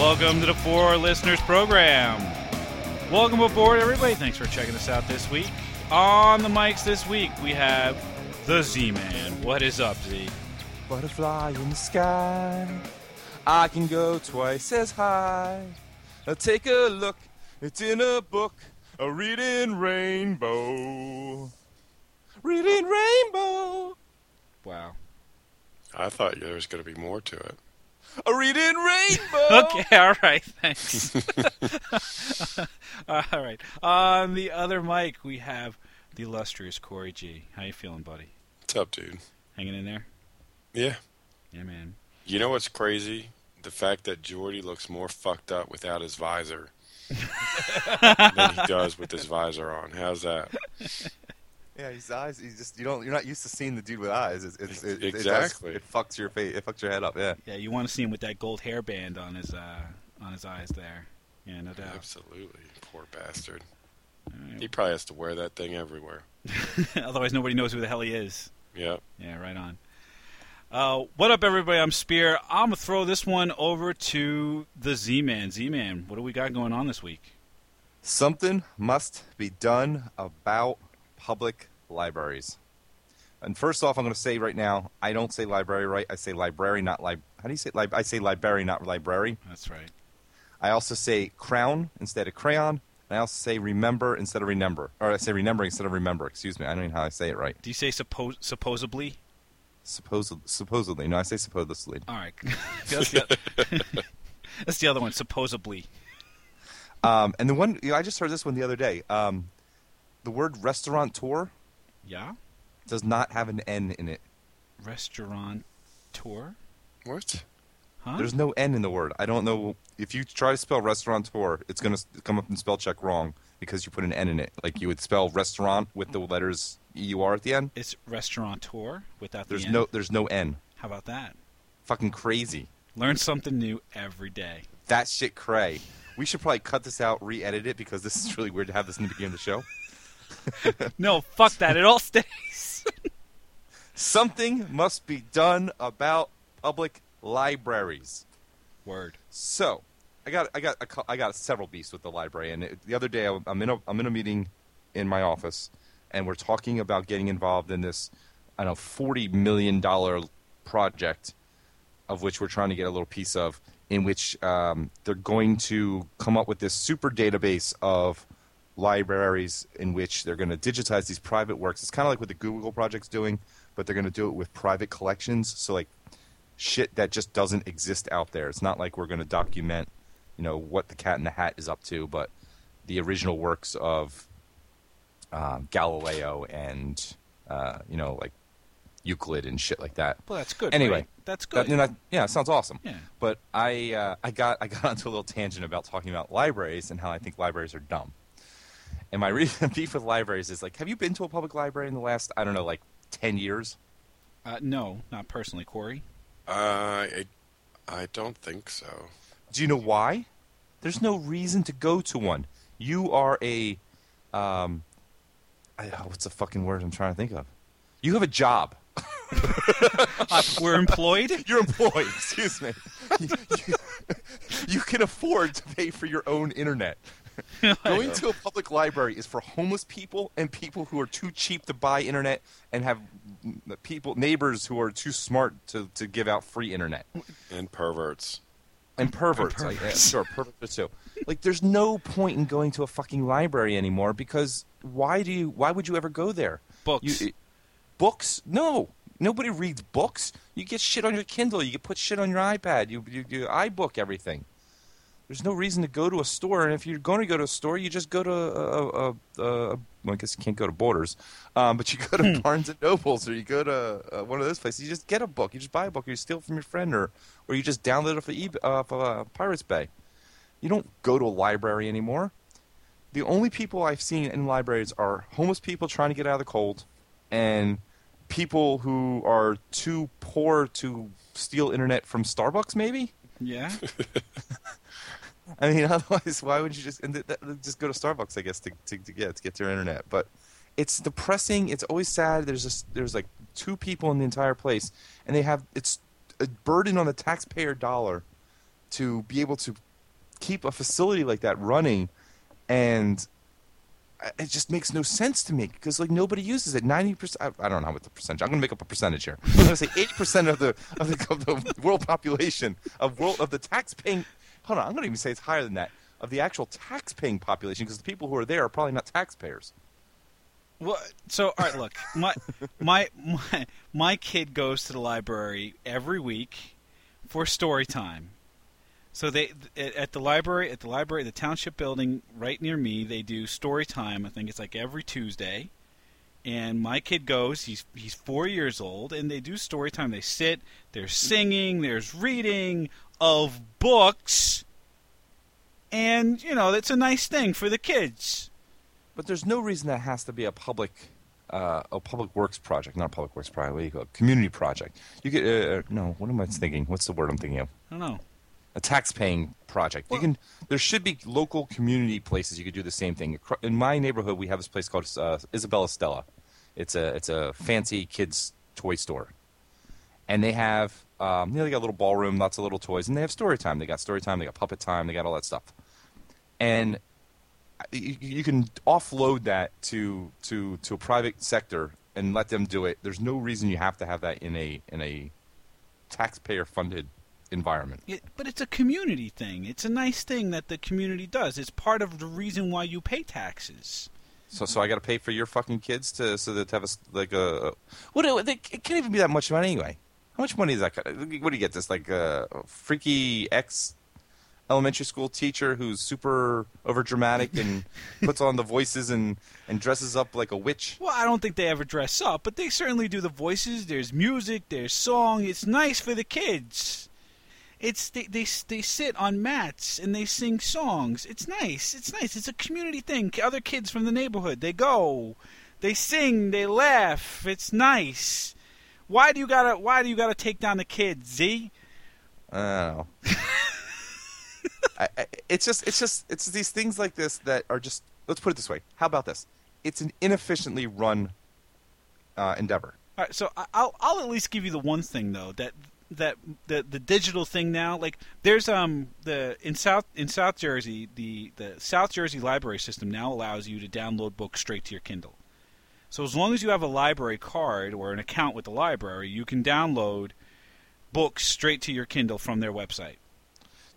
Welcome to the Four Listeners Program. Welcome aboard, everybody. Thanks for checking us out this week. On the mics this week, we have the Z Man. What is up, Z? Butterfly in the sky. I can go twice as high. Now take a look. It's in a book. A reading rainbow. Reading rainbow. Wow. I thought there was going to be more to it. A reading rainbow. Okay, all right, thanks. all right. On the other mic, we have the illustrious Corey G. How you feeling, buddy? What's up, dude? Hanging in there? Yeah. Yeah, man. You know what's crazy? The fact that Geordi looks more fucked up without his visor than he does with his visor on. How's that? Yeah, his eyes. He's just you don't. You're not used to seeing the dude with eyes. It's, it's, it, it does- Exactly. It, fucks your face. It fucks your head up. Yeah. Yeah, you want to see him with that gold hairband on his uh, on his eyes there. Yeah, no doubt. Absolutely. Poor bastard. All right. He probably has to wear that thing everywhere. Otherwise, nobody knows who the hell he is. Yeah. Yeah, right on. Uh, what up, everybody? I'm Spear. I'm gonna throw this one over to the Z-Man. Z-Man, what do we got going on this week? Something must be done about public libraries. And first off, I'm going to say right now, I don't say library right. I say library, not lib. How do you say? Lib- I say library, not library. That's right. I also say crown instead of crayon. And I also say remember instead of remember, or I say remember instead of remember. Excuse me, I don't know how I say it right. Do you say suppo- supposedly? Supposedly, supposedly. No, I say supposedly. All right. That's the, That's the other one. Supposedly. Um, and the one you know, I just heard this one the other day. Um, the word restaurateur Yeah. does not have an N in it. Restaurant tour. What? Huh? There's no N in the word. I don't know if you try to spell restaurateur, it's going to come up in spell check wrong because you put an N in it. Like you would spell restaurant with the letters E U R at the end. It's restaurateur without the There's N. no there's no N. How about that? Fucking crazy. Learn something new every day. That shit cray. We should probably cut this out, re-edit it because this is really weird to have this in the beginning of the show. No, fuck that. It all stays. Something must be done about public libraries. Word. So, I got I got a, cou- I got several beefs with the library, and it, the other day I- I'm in a I'm in a meeting in my office, and we're talking about getting involved in this I don't know forty million dollar project, of which we're trying to get a little piece of, in which um, they're going to come up with this super database of libraries in which they're going to digitize these private works. It's kind of like what the Google project's doing, but they're going to do it with private collections. So like shit that just doesn't exist out there. It's not like we're going to document, you know, what the Cat in the Hat is up to, but the original works of um, Galileo and uh, you know like Euclid and shit like that. Well, that's good. Anyway, right? that's That- good. know, yeah, it sounds awesome. Yeah. But I uh, I got I got onto a little tangent about talking about libraries and how I think libraries are dumb. And my reason beef with libraries is like, have you been to a public library in the last I don't know like ten years? Uh, no, not personally, Corey. Uh, I, I don't think so. Do you know why? There's no reason to go to one. You are a, um, I, oh, what's the fucking word I'm trying to think of? You have a job. Uh, we're employed. You're employed. Excuse me. You, you- you can afford to pay for your own internet. Going to a public library is for homeless people and people who are too cheap to buy internet and have people neighbors who are too smart to, to give out free internet. And perverts. and perverts. Like, yeah, perverts. sure, perverts too. Like, there's no point in going to a fucking library anymore because why do you? Why would you ever go there? Books. You, books? No, nobody reads books. You get shit on your Kindle. You can put shit on your iPad. You you, you iBook everything. There's no reason to go to a store, and if you're going to go to a store, you just go to a, a, a, a well, I guess you can't go to Borders, um, but you go to Barnes and Nobles or you go to uh, one of those places. You just get a book. You just buy a book, or you steal from your friend, or or you just download it off of, eBay, off of uh, Pirates Bay. You don't go to a library anymore. The only people I've seen in libraries are homeless people trying to get out of the cold, and people who are too poor to steal internet from Starbucks, maybe. Yeah. I mean, otherwise, why would you just th- th- just go to Starbucks? I guess to to, to get to get your internet. But it's depressing. It's always sad. There's just there's like two people in the entire place, and they have it's a burden on the taxpayer dollar to be able to keep a facility like that running, and it just makes no sense to me because like nobody uses it. Ninety percent. I don't know what the percentage. I'm going to make up a percentage here. I'm going to say eighty percent of the of the, of the world population of world of the tax paying. Hold on. I'm going to even say it's higher than that of the actual tax paying population because the people who are there are probably not taxpayers. Well, so all right, look, my my my my kid goes to the library every week for story time. So they at the library at the library the township building right near me they do story time. I think it's like every Tuesday. And my kid goes. He's he's four years old, and they do story time. They sit. There's singing. There's reading of books. And you know that's a nice thing for the kids. But there's no reason that has to be a public, uh, a public works project, not a public works project. What do you call it? Community project. You could uh, no. What am I thinking? What's the word I'm thinking of? I don't know. A tax-paying project. Well- you can. There should be local community places you could do the same thing. In my neighborhood, we have this place called uh, Isabella Stella. It's a it's a fancy kids toy store, and they have um, you know they got a little ballroom, lots of little toys, and they have story time. They got story time. They got puppet time. They got all that stuff, and you, you can offload that to to to a private sector and let them do it. There's no reason you have to have that in a in a taxpayer funded environment. It, but it's a community thing. It's a nice thing that the community does. It's part of the reason why you pay taxes. So so I got to pay for your fucking kids to so that to have a s- like a what do- it can't even be that much money anyway. How much money is that? What do you get? This like a freaky ex elementary school teacher who's super over dramatic and puts on the voices and and dresses up like a witch. Well, I don't think they ever dress up, but they certainly do the voices. There's music, there's song. It's nice for the kids. It's they they they sit on mats and they sing songs. It's nice. It's nice. It's a community thing. Other kids from the neighborhood, they go, they sing, they laugh. It's nice. Why do you gotta Why do you gotta take down the kids, Z? I don't know. I, I, it's just, it's just, it's these things like this that are just. Let's put it this way. How about this? It's an inefficiently run uh, endeavor. All right, so I'll I'll at least give you the one thing though that that the the digital thing now like there's um the in South in South Jersey the the South Jersey library system now allows you to download books straight to your Kindle. So as long as you have a library card or an account with the library, you can download books straight to your Kindle from their website.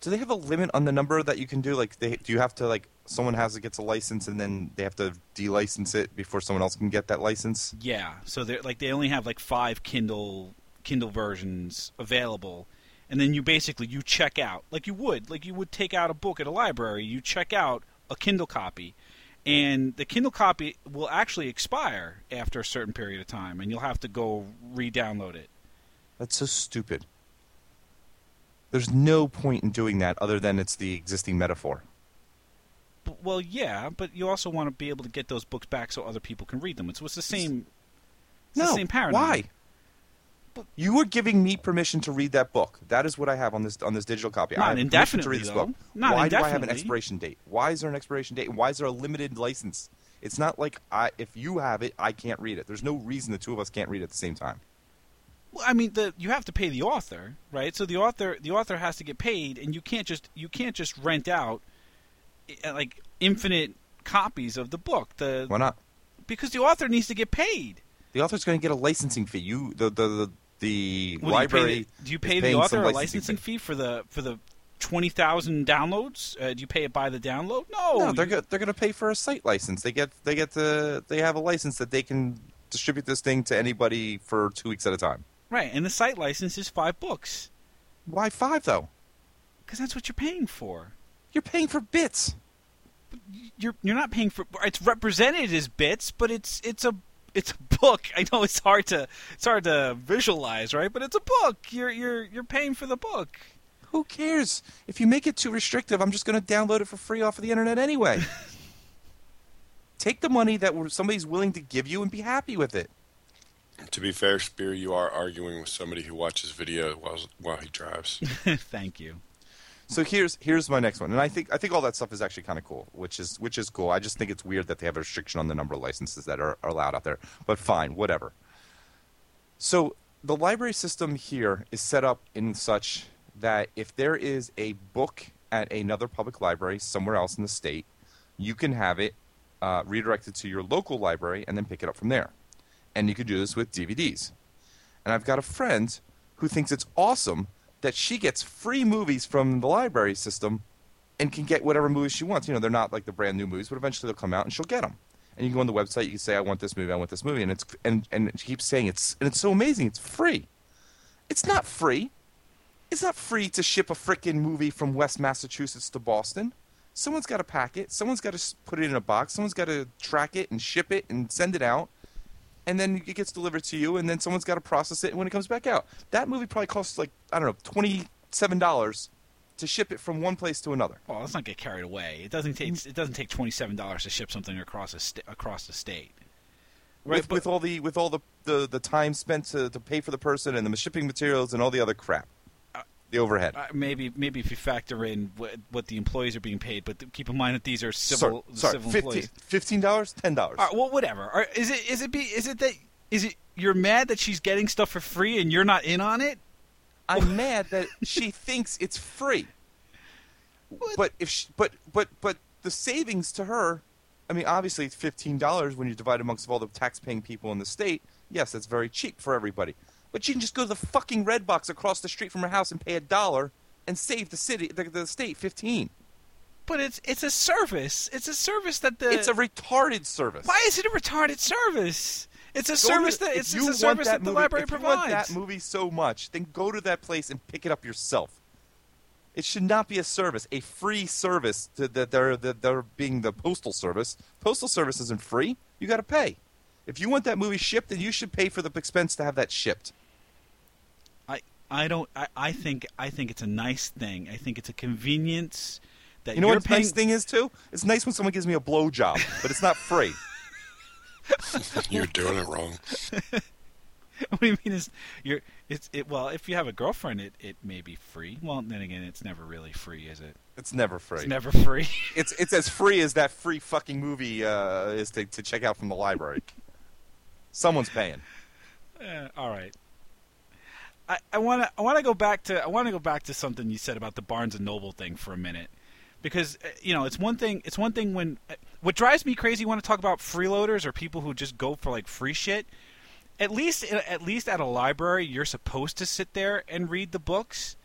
Do they have a limit on the number that you can do? Like, they, do you have to like someone has to gets a license and then they have to de-license it before someone else can get that license? Yeah, so they're like they only have like five Kindle Kindle versions available, and then you basically you check out like you would like you would take out a book at a library. You check out a Kindle copy, and the Kindle copy will actually expire after a certain period of time, and you'll have to go re-download it. That's so stupid. There's no point in doing that other than it's the existing metaphor. Well, yeah, but you also want to be able to get those books back so other people can read them. It's, it's the same. It's no, the same paradigm. why? You were giving me permission to read that book. That is what I have on this on this digital copy. Not I have permission to indefinitely, read this though. book. Not why do I have an expiration date? Why is there an expiration date? And why is there a limited license? It's not like I, if you have it, I can't read it. There's no reason the two of us can't read it at the same time. Well, I mean, the you have to pay the author, right? So the author the author has to get paid, and you can't just you can't just rent out uh, like infinite copies of the book. The Why not? because the author needs to get paid. The author's going to get a licensing fee. You, the the the, the What, library. do you pay the, do you pay the author a licensing licensing fee for the for the twenty thousand downloads? Uh, do you pay it by the download? No, No, they're go- they're going to pay for a site license. They get they get the they have a license that they can distribute this thing to anybody for two weeks at a time. right, and the site license is five books Why five though? because that's what you're paying for. You're paying for bits. you're you're not paying for it's represented as bits, but it's it's a it's a book. I know it's hard to it's hard to visualize, right? But it's a book. You're you're you're paying for the book. Who cares? If you make it too restrictive, I'm just going to download it for free off of the internet anyway. Take the money that somebody's willing to give you and be happy with it. To be fair, Spear, you are arguing with somebody who watches video while while he drives. Thank you. So here's here's my next one, and I think I think all that stuff is actually kind of cool, which is which is cool. I just think it's weird that they have a restriction on the number of licenses that are, are allowed out there, but fine, whatever. So the library system here is set up in such that if there is a book at another public library somewhere else in the state, you can have it uh, redirected to your local library and then pick it up from there. And you could do this with DVDs. And I've got a friend who thinks it's awesome that she gets free movies from the library system and can get whatever movies she wants. You know, they're not like the brand new movies, but eventually they'll come out and she'll get them. And you can go on the website, you can say, "I want this movie, I want this movie," and it's and and she keeps saying it's and it's so amazing, it's free. It's not free. It's not free to ship a frickin' movie from West Massachusetts to Boston. Someone's got to pack it. Someone's got to put it in a box. Someone's got to track it and ship it and send it out. And then it gets delivered to you, and then someone's got to process it when it comes back out. That movie probably costs like I don't know, twenty seven dollars to ship it from one place to another. Well, let's not get carried away. It doesn't take it doesn't take twenty seven dollars to ship something across a sta- across the state. Right, with, but- with all the with all the, the, the time spent to, to pay for the person and the shipping materials and all the other crap, the overhead. Uh, maybe maybe if you factor in what, what the employees are being paid, but th- keep in mind that these are civil sorry, sorry, civil 15 employees. fifteen dollars, ten dollars. Right, well, whatever. Right, is it is it be is it that is it you're mad that she's getting stuff for free and you're not in on it? I'm mad that she thinks it's free. What? But if she, but but but the savings to her, I mean, obviously it's fifteen dollars when you divide amongst all the tax-paying people in the state. Yes, that's very cheap for everybody. But you can just go to the fucking Red Box across the street from her house and pay a dollar and save the city, the, the state fifteen. But it's it's a service. It's a service that the It's a retarded service. why is it a retarded service? It's a Go service that it's, it's a service that, the movie- library if you provides. want that movie so much, then go to that place and pick it up yourself. It should not be a service, a free service to, that they're that they're being the postal service. Postal service isn't free. You got to pay. If you want that movie shipped, then you should pay for the expense to have that shipped. I I don't I, I think I think it's a nice thing. I think it's a convenience that You know what the paying. nice thing is too? It's nice when someone gives me a blowjob, but it's not free. You're doing it wrong. what do you mean? Is you're it's it well if you have a girlfriend it it may be free. Well then again it's never really free, is it? It's never free. It's never free. It's it's as free as that free fucking movie uh, is to, to check out from the library. Someone's paying. Eh, all right. I, I want to I want to go back to I want to go back to something you said about the Barnes and Noble thing for a minute, because uh, you know it's one thing it's one thing when uh, what drives me crazy. Want to talk about freeloaders or people who just go for like free shit. At least at least at a library, you're supposed to sit there and read the books.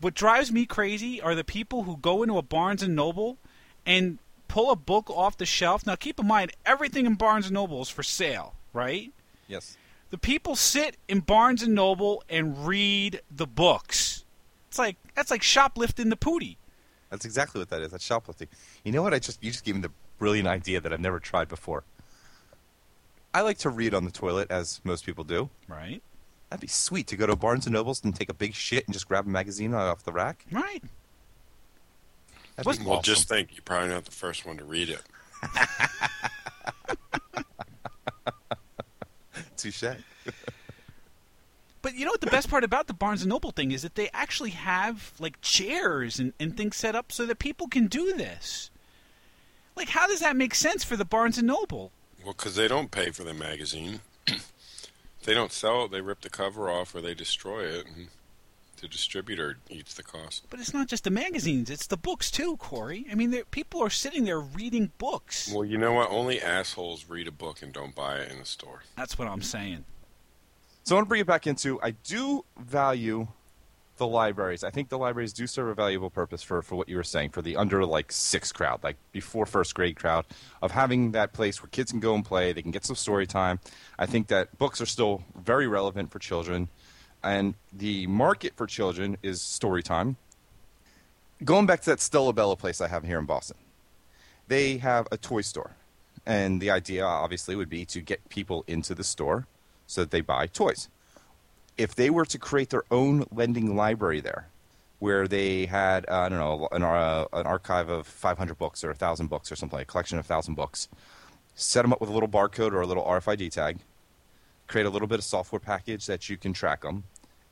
What drives me crazy are the people who go into a Barnes and Noble and pull a book off the shelf. Now keep in mind everything in Barnes and Noble is for sale, right? Yes. The people sit in Barnes and Noble and read the books. It's like that's like shoplifting the pootie. That's exactly what that is. That's shoplifting. You know what? I just you just gave me the brilliant idea that I've never tried before. I like to read on the toilet, as most people do. Right. That'd be sweet to go to Barnes and Nobles and take a big shit and just grab a magazine off the rack. Right. That'd be Well, awesome. just think, you're probably not the first one to read it. touche. But you know what the best part about the Barnes and Noble thing is that they actually have like chairs and, and things set up so that people can do this. Like how does that make sense for the Barnes and Noble? Well, because they don't pay for the magazine. they don't sell it, they rip the cover off or they destroy it, and the distributor eats the cost. But it's not just the magazines; it's the books too, Corey. I mean, people are sitting there reading books. Well, you know what? Only assholes read a book and don't buy it in the store. That's what I'm saying. So I want to bring it back into I do value the libraries. I think the libraries do serve a valuable purpose for, for what you were saying, for the under like six crowd, like before first grade crowd, of having that place where kids can go and play, they can get some story time. I think that books are still very relevant for children. And the market for children is story time. Going back to that Stella Bella place I have here in Boston, they have a toy store. And the idea, obviously, would be to get people into the store so that they buy toys. If they were to create their own lending library there, where they had, uh, I don't know, an, uh, an archive of 500 books or 1,000 books or something, a collection of 1,000 books, set them up with a little barcode or a little RFID tag, create a little bit of software package that you can track them,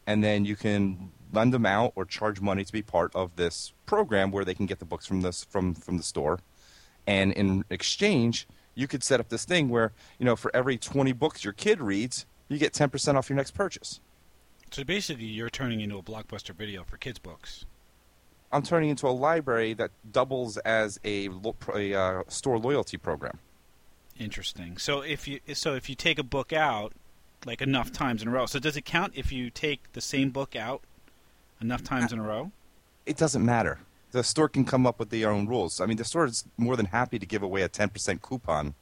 and then you can lend them out or charge money to be part of this program where they can get the books from this from from the store and in exchange you could set up this thing where you know for every 20 books your kid reads you get 10% off your next purchase So basically, you're turning into a blockbuster video for kids' books. I'm turning into a library that doubles as a, a uh, store loyalty program. Interesting. So if you so if you take a book out like enough times in a row, so does it count if you take the same book out enough times in a row? It doesn't matter. The store can come up with their own rules. I mean, the store is more than happy to give away a 10% coupon.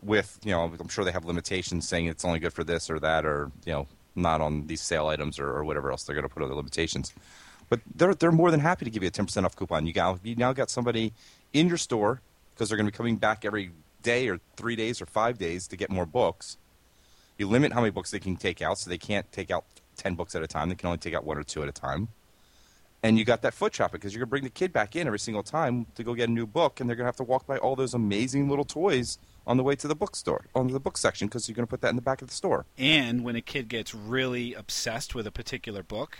With you know, I'm sure they have limitations saying it's only good for this or that, or you know, not on these sale items or, or whatever else they're going to put other limitations. But they're they're more than happy to give you a 10% off coupon. You got you now got somebody in your store because they're going to be coming back every day or three days or five days to get more books. You limit how many books they can take out, so they can't take out 10 books at a time. They can only take out one or two at a time. And you got that foot traffic because you're going to bring the kid back in every single time to go get a new book, and they're going to have to walk by all those amazing little toys on the way to the bookstore, on the book section, because you're going to put that in the back of the store. And when a kid gets really obsessed with a particular book,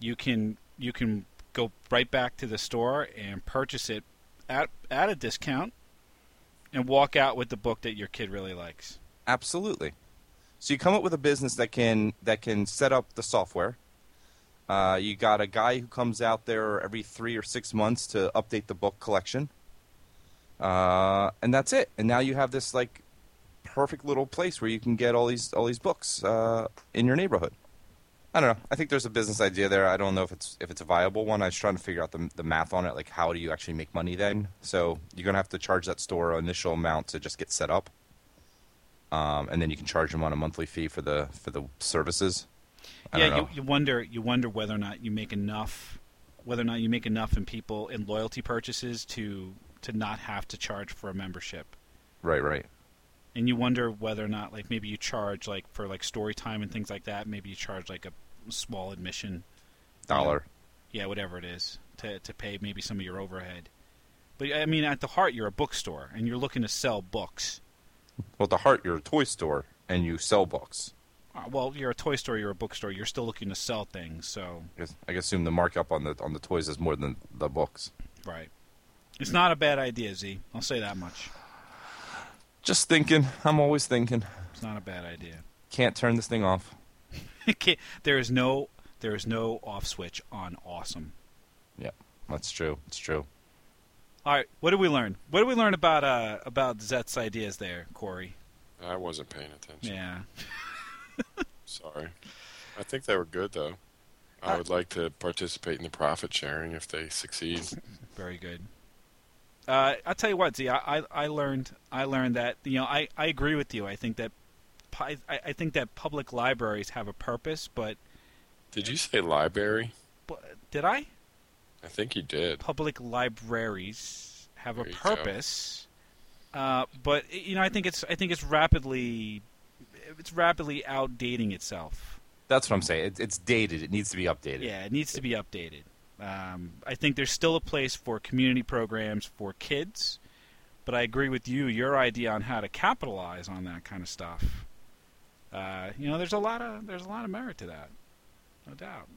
you can you can go right back to the store and purchase it at at a discount and walk out with the book that your kid really likes. Absolutely. So you come up with a business that can that can set up the software. Uh, you got a guy who comes out there every three or six months to update the book collection, uh, and that's it. And now you have this like perfect little place where you can get all these all these books uh, in your neighborhood. I don't know. I think there's a business idea there. I don't know if it's if it's a viable one. I was trying to figure out the the math on it. Like, how do you actually make money then? So you're gonna have to charge that store an initial amount to just get set up, um, and then you can charge them on a monthly fee for the for the services. I yeah, you, you wonder you wonder whether or not you make enough whether or not you make enough in people in loyalty purchases to to not have to charge for a membership. right, right. And you wonder whether or not like maybe you charge like for like story time and things like that, maybe you charge like a small admission Dollar. yeah, whatever it is, to to pay maybe some of your overhead. But I mean, at the heart, you're a bookstore, and you're looking to sell books. Well, at the heart, you're a toy store and you sell books. Uh, well, you're a toy store, you're a bookstore. You're still looking to sell things, so I guess, I assume the markup on the on the toys is more than the books. right. It's not a bad idea, Z. I'll say that much. Just thinking. I'm always thinking. It's not a bad idea. Can't turn this thing off. There is no there is no off switch on awesome. Yep. That's true. It's true. All right, what did we learn? What did we learn about uh about Zet's ideas there, Corey? I wasn't paying attention. Yeah. Sorry. I think they were good though. I Uh, would like to participate in the profit sharing if they succeed. Very good. Uh, I'll tell you what, Z. I, I, I learned I learned that you know I, I agree with you. I think that I, I think that public libraries have a purpose, but, Did you say library? but did I? I think he did. Public libraries have a There you go. purpose, uh, but you know I think it's I think it's rapidly it's rapidly outdating itself. That's what I'm saying. It, it's dated. It needs to be updated. Yeah, it needs to be updated. Um, I think there's still a place for community programs for kids, but I agree with you. Your idea on how to capitalize on that kind of stuff. Uh, you know, there's a lot of there's a lot of merit to that, no doubt.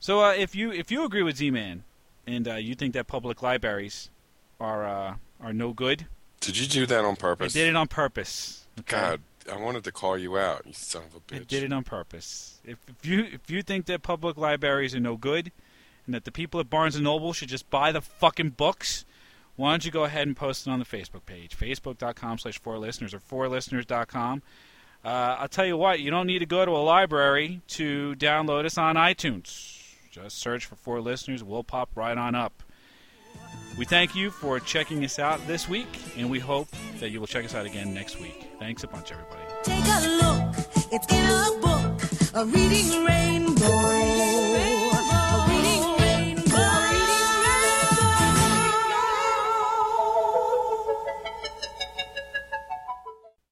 So uh, if you if you agree with Z-Man and uh, you think that public libraries are uh, are no good, Did you do that on purpose? I did it on purpose. okay? God, I wanted to call you out, you son of a bitch. did it on purpose. If, if you if you think that public libraries are no good, and that the people at Barnes and Noble should just buy the fucking books, why don't you go ahead and post it on the Facebook page, facebook.com slash four listeners or fourlisteners.com. Uh, I'll tell you what, you don't need to go to a library to download us on iTunes. Just search for four listeners, we'll pop right on up. We thank you for checking us out this week, and we hope that you will check us out again next week. Thanks a bunch, everybody. Take a look, it's in a book, a reading rainbow.